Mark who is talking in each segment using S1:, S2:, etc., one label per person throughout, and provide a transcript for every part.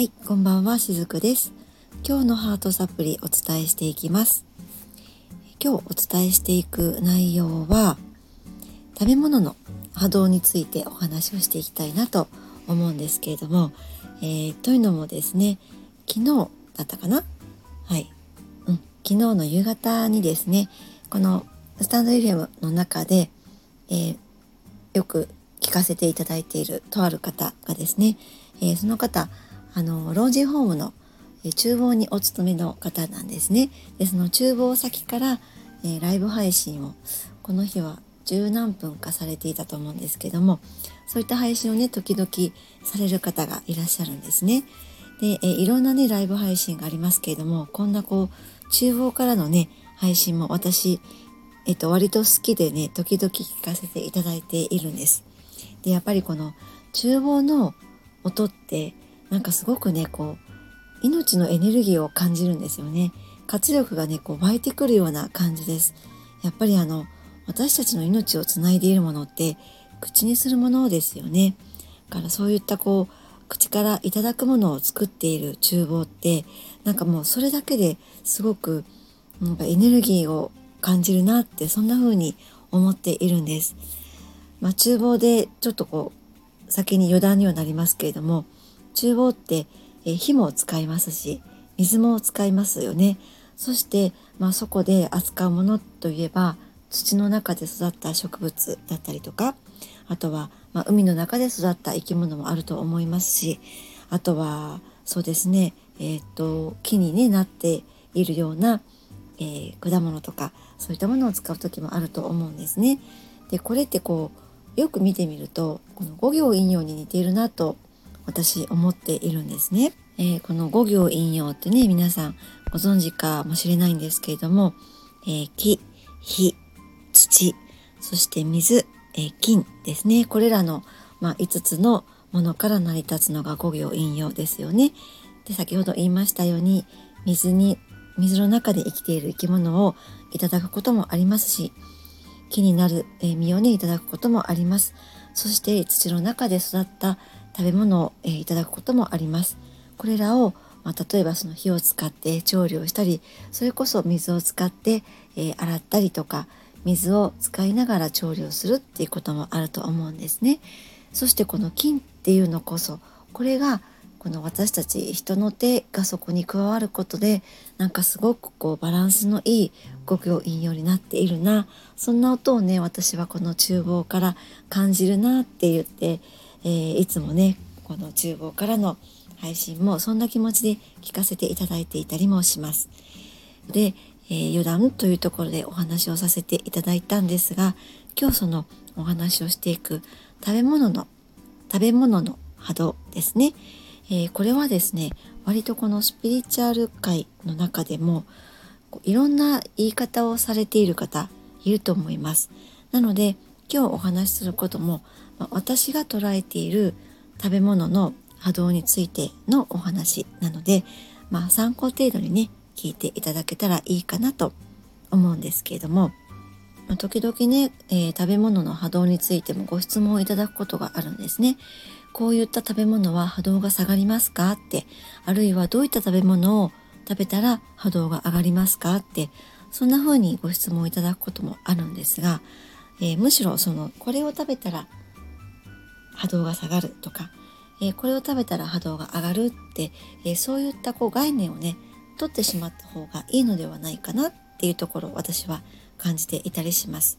S1: はい、こんばんは、しずくです。今日のハートサプリお伝えしていきます。今日お伝えしていく内容は、食べ物の波動についてお話をしていきたいなと思うんですけれども、えー、というのもですね、昨日だったかな？はい、うん、昨日の夕方にですね、このスタンド FM の中で、えー、よく聞かせていただいているとある方がですね、えー、その方あの老人ホームの厨房にお勤めの方なんですね。でその厨房先から、えー、ライブ配信をこの日は十何分かされていたと思うんですけどもそういった配信をね時々される方がいらっしゃるんですね。で、えー、いろんなねライブ配信がありますけれどもこんなこう厨房からのね配信も私、えっと、割と好きでね時々聞かせていただいているんです。でやっぱりこの厨房の音ってなんかすごくねこう命のエネルギーを感じるんですよね。活力がねこう湧いてくるような感じです。やっぱりあの私たちの命をつないでいるものって口にするものですよね。だからそういったこう口からいただくものを作っている厨房ってなんかもうそれだけですごくなんかエネルギーを感じるなってそんな風に思っているんです。まあ、厨房でちょっとこう先に余談にはなりますけれども厨房って、え火も使いますし水も使いますよねそして、まあ、そこで扱うものといえば土の中で育った植物だったりとかあとは、まあ、海の中で育った生き物もあると思いますしあとはそうですね、えー、っと木に、ね、なっているような、えー、果物とかそういったものを使う時もあると思うんですね。でこれってこうよく見てみるとこの五行引用に似ているなと私思っているんですね。えー、この五行引用ってね皆さんご存知かもしれないんですけれども、えー、木火土そして水、えー、金ですねこれらの、まあ、5つのものから成り立つのが五行引用ですよね。で先ほど言いましたように水に水の中で生きている生き物をいただくこともありますし木になる、実をねいただくこともありますそして土の中で育った食べ物を、えー、いただくこともあります。これらを、まあ、例えばその火を使って調理をしたりそれこそ水を使って、えー、洗ったりとか水を使いながら調理をするっていうこともあると思うんですね。そしてこの菌っていうのこそこれがこの私たち人の手がそこに加わることでなんかすごくこうバランスのいい五行引用になっているなそんな音をね私はこの厨房から感じるなって言ってえー、いつもねこの厨房からの配信もそんな気持ちで聞かせていただいていたりもします。で、えー、余談というところでお話をさせていただいたんですが今日そのお話をしていく食べ物の食べ物の波動ですね、えー、これはですね割とこのスピリチュアル界の中でもいろんな言い方をされている方いると思います。なので今日お話しすることも私が捉えている食べ物の波動についてのお話なので、まあ、参考程度にね聞いていただけたらいいかなと思うんですけれども、時々ね、えー、食べ物の波動についてもご質問をいただくことがあるんですね。こういった食べ物は波動が下がりますかってあるいはどういった食べ物を食べたら波動が上がりますかってそんな風にご質問をいただくこともあるんですが、えー、むしろそのこれを食べたら波動が下がるとか、えー、これを食べたら波動が上がるって、えー、そういったこう概念をね取ってしまった方がいいのではないかなっていうところを私は感じていたりします。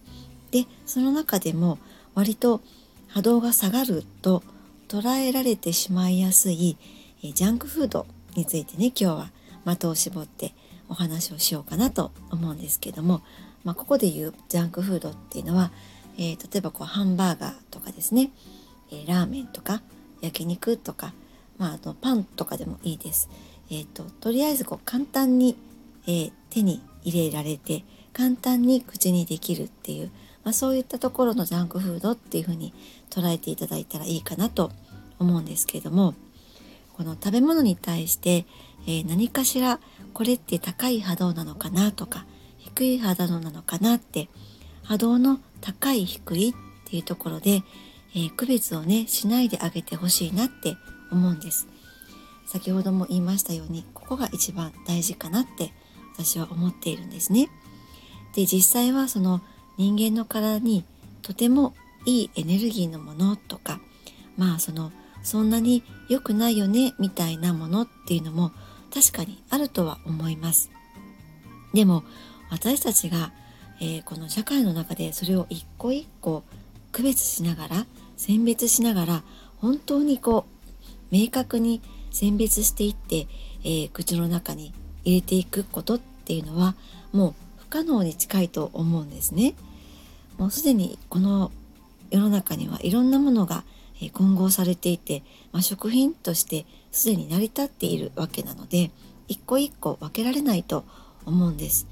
S1: でその中でも割と波動が下がると捉えられてしまいやすい、えー、ジャンクフードについてね今日は的を絞ってお話をしようかなと思うんですけども、まあ、ここで言うジャンクフードっていうのは、えー、例えばこうハンバーガーとかですねえ、ラーメンとか焼肉とか、まあ、あとパンとかでもいいです。えーと、とりあえずこう簡単に、えー、手に入れられて簡単に口にできるっていう、まあ、そういったところのジャンクフードっていうふうに捉えていただいたらいいかなと思うんですけれどもこの食べ物に対して、えー、何かしらこれって高い波動なのかなとか低い波動なのかなって波動の高い低いっていうところで、えー、区別をねしないであげてほしいなって思うんです先ほども言いましたようにここが一番大事かなって私は思っているんですね。で実際はその人間の体にとてもいいエネルギーのものとかまあそのそんなに良くないよねみたいなものっていうのも確かにあるとは思います。でも私たちが、えー、この社会の中でそれを一個一個区別しながら選別しながら本当にこう明確に選別していって、えー、口の中に入れていくことっていうのはもう不可能に近いと思うんですね。もうすでにこの世の中にはいろんなものが混合されていて、まあ、食品としてすでに成り立っているわけなので一個一個分けられないと思うんです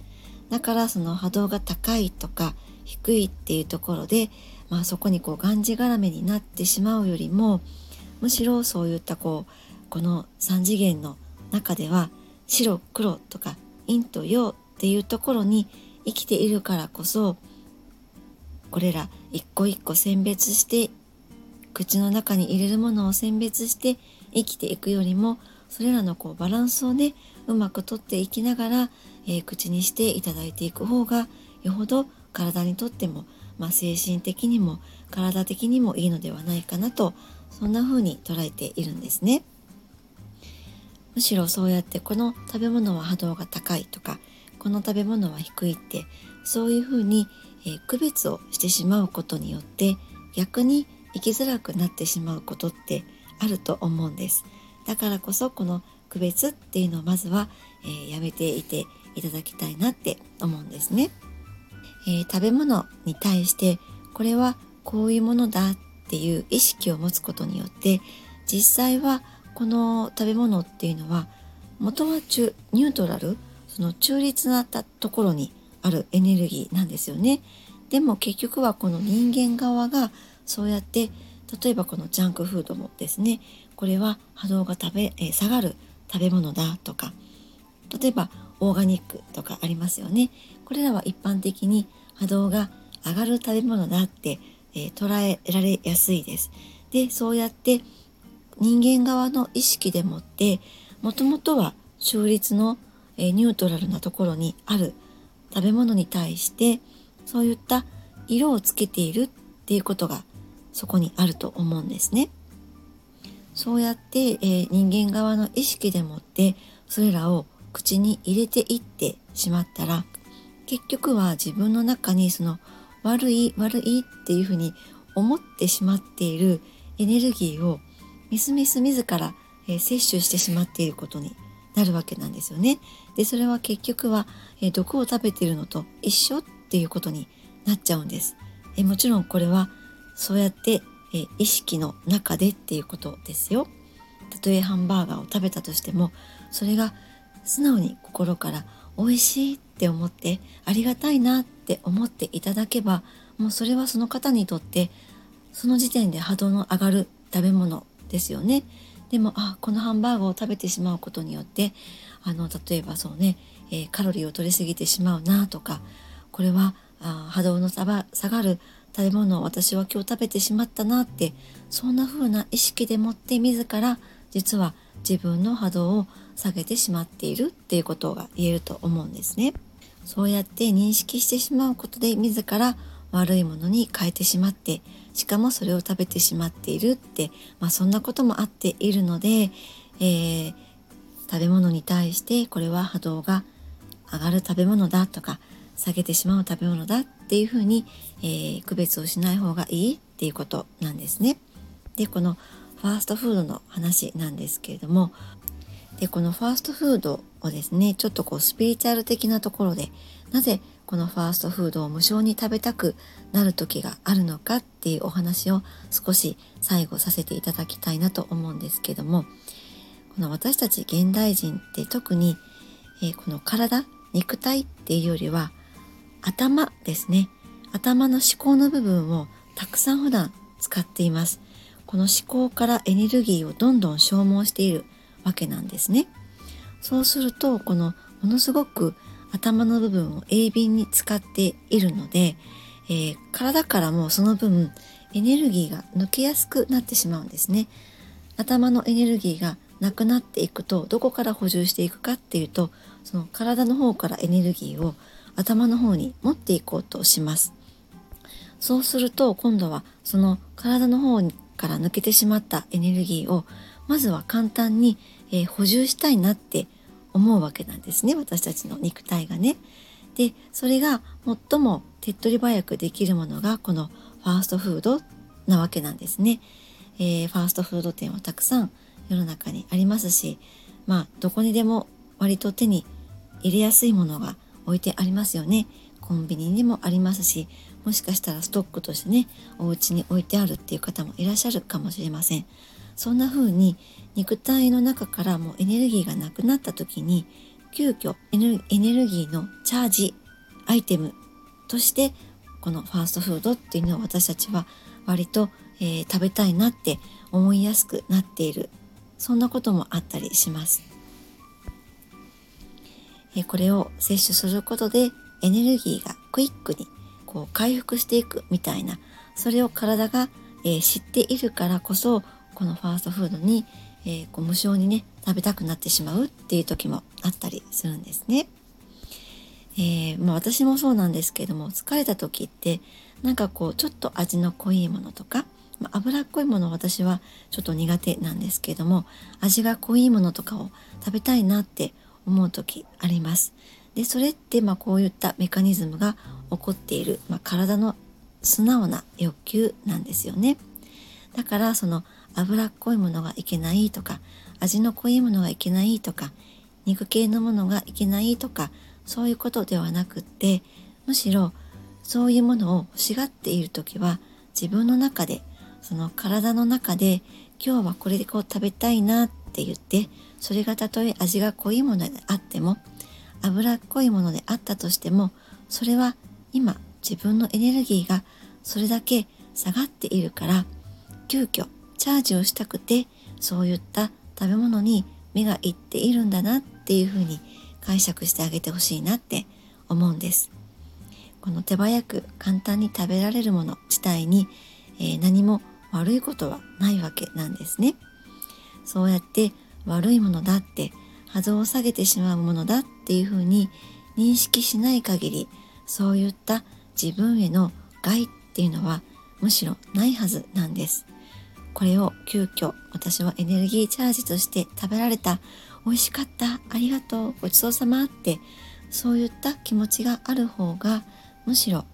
S1: だからその波動が高いとか低いっていうところで、まあ、そこにこうがんじがらめになってしまうよりもむしろそういったこうこの3次元の中では白黒とか陰と陽っていうところに生きているからこそこれら一個一個選別して口の中に入れるものを選別して生きていくよりもそれらのこうバランスをねうまくとっていきながら、えー、口にしていただいていく方がよほど体にとっても、まあ、精神的にも体的にもいいのではないかなとそんな風に捉えているんですね。むしろそうやってこの食べ物は波動が高いとかこの食べ物は低いってそういう風に、えー、区別をしてしまうことによって逆に生きづらくなってしまうことってあると思うんですだからこそこの区別っていうのをまずは、えー、やめていていただきたいなって思うんですね、えー、食べ物に対してこれはこういうものだっていう意識を持つことによって実際はこの食べ物っていうのは元は中ニュートラルその中立なところにあるエネルギーなんですよね。でも結局はこの人間側がそうやって例えばこのジャンクフードもですねこれは波動が食べ、えー、下がる食べ物だとか例えばオーガニックとかありますよね。これらは一般的に波動が上がる食べ物だって、えー、捉えられやすいですでそうやって人間側の意識でもってもともとは中立の、えー、ニュートラルなところにある食べ物に対してそういった色をつけているっていうことがそこにあると思うんですね。そうやって、えー、人間側の意識でもってそれらを口に入れていってしまったら結局は自分の中にその悪い悪いっていうふうに思ってしまっているエネルギーをみすみす自ら、えー、摂取してしまっていることになるわけなんですよね。でそれは結局は、えー、毒を食べているのと一緒っていうことになっちゃうんです。えもちろんこれはそうやってえ意識の中でっていうことですよ。たとえハンバーガーを食べたとしてもそれが素直に心から美味しいっって思ってありがたいなって思っていただけばもうそれはその方にとってその時点で波動の上がる食べ物ですよね。でもあこのハンバーガーを食べてしまうことによってあの例えばそうね、えー、カロリーを取りすぎてしまうなとかこれはあ波動の下がる食べ物を私は今日食べてしまったなってそんな風な意識でもって自ら実は自分の波動を下げてしまっているっていうことが言えると思うんですね。そうやって認識してしまうことで自ら悪いものに変えてしまってしかもそれを食べてしまっているって、まあ、そんなこともあっているので、えー、食べ物に対してこれは波動が上がる食べ物だとか下げてしまう食べ物だっていうふうに、えー、区別をしない方がいいっていうことなんですね。でこのファーストフードの話なんですけれどもでこのファーストフードをですねちょっとこうスピリチュアル的なところでなぜこのファーストフードを無償に食べたくなる時があるのかっていうお話を少し最後させていただきたいなと思うんですけどもこの私たち現代人って特に、えー、この体肉体っていうよりは頭ですね。頭の思考の部分をたくさん普段使っています。この思考からエネルギーをどんどん消耗している。わけなんですね。そうするとこのものすごく頭の部分を鋭敏に使っているので、えー、体からもその分エネルギーが抜けやすくなってしまうんですね。頭のエネルギーがなくなっていくとどこから補充していくかっていうとその体の方からエネルギーを頭の方に持っていこうとします。そうすると今度はその体の方から抜けてしまったエネルギーをまずは簡単に、えー、補充したいなって思うわけなんですね私たちの肉体がね。でそれが最も手っ取り早くできるものがこのファーストフードなわけなんですね。えー、ファーストフード店はたくさん世の中にありますしまあどこにでも割と手に入れやすいものが置いてありますよね。コンビニにもありますしもしかしたらストックとしてねお家に置いてあるっていう方もいらっしゃるかもしれません。そんな風に肉体の中からもエネルギーがなくなった時に急遽エネルギーのチャージアイテムとしてこのファーストフードっていうのを私たちは割と、えー、食べたいなって思いやすくなっているそんなこともあったりします。えー、これを摂取することでエネルギーがクイックにこう回復していくみたいなそれを体が、えー、知っているからこそこのファーストフードに、えー、こう無性にね食べたくなってしまうっていう時もあったりするんですね。えー、まあ、私もそうなんですけども疲れた時ってなんかこうちょっと味の濃いものとか、まあ、脂っこいもの私はちょっと苦手なんですけども味が濃いものとかを食べたいなって思う時あります。でそれってまあこういったメカニズムが起こっている、まあ、体の素直な欲求なんですよね。だからその脂っこいものがいけないとか味の濃いものがいけないとか肉系のものがいけないとかそういうことではなくってむしろそういうものを欲しがっている時は自分の中でその体の中で今日はこれでこう食べたいなって言ってそれがたとえ味が濃いものであっても脂っこいものであったとしてもそれは今自分のエネルギーがそれだけ下がっているから急遽チャージをしたくてそういった食べ物に目がいっているんだなっていうふうに解釈してあげてほしいなって思うんです。この手早く簡単に食べられるもの自体に、えー、何も悪いことはないわけなんですね。そうやって悪いものだって波動を下げてしまうものだっていうふうに認識しない限りそういった自分への害っていうのはむしろないはずなんです。これを急遽私はエネルギーチャージとして食べられた。美味しかった。ありがとう。ごちそうさまって。そういった気持ちがある方がむしろ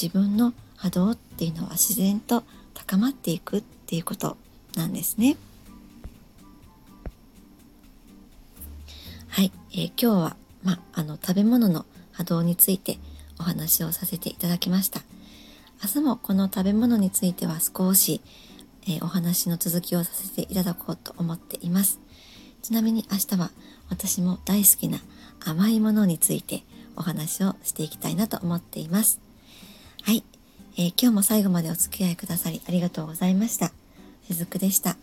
S1: 自分の波動っていうのは自然と高まっていくっていうことなんですね。はい、えー、今日は、ま、あの食べ物の波動についてお話をさせていただきました。明日もこの食べ物については少しえー、お話の続きをさせていただこうと思っています。ちなみに明日は私も大好きな甘いものについてお話をしていきたいなと思っています。はい、えー、今日も最後までお付き合いくださりありがとうございました。しずくでした。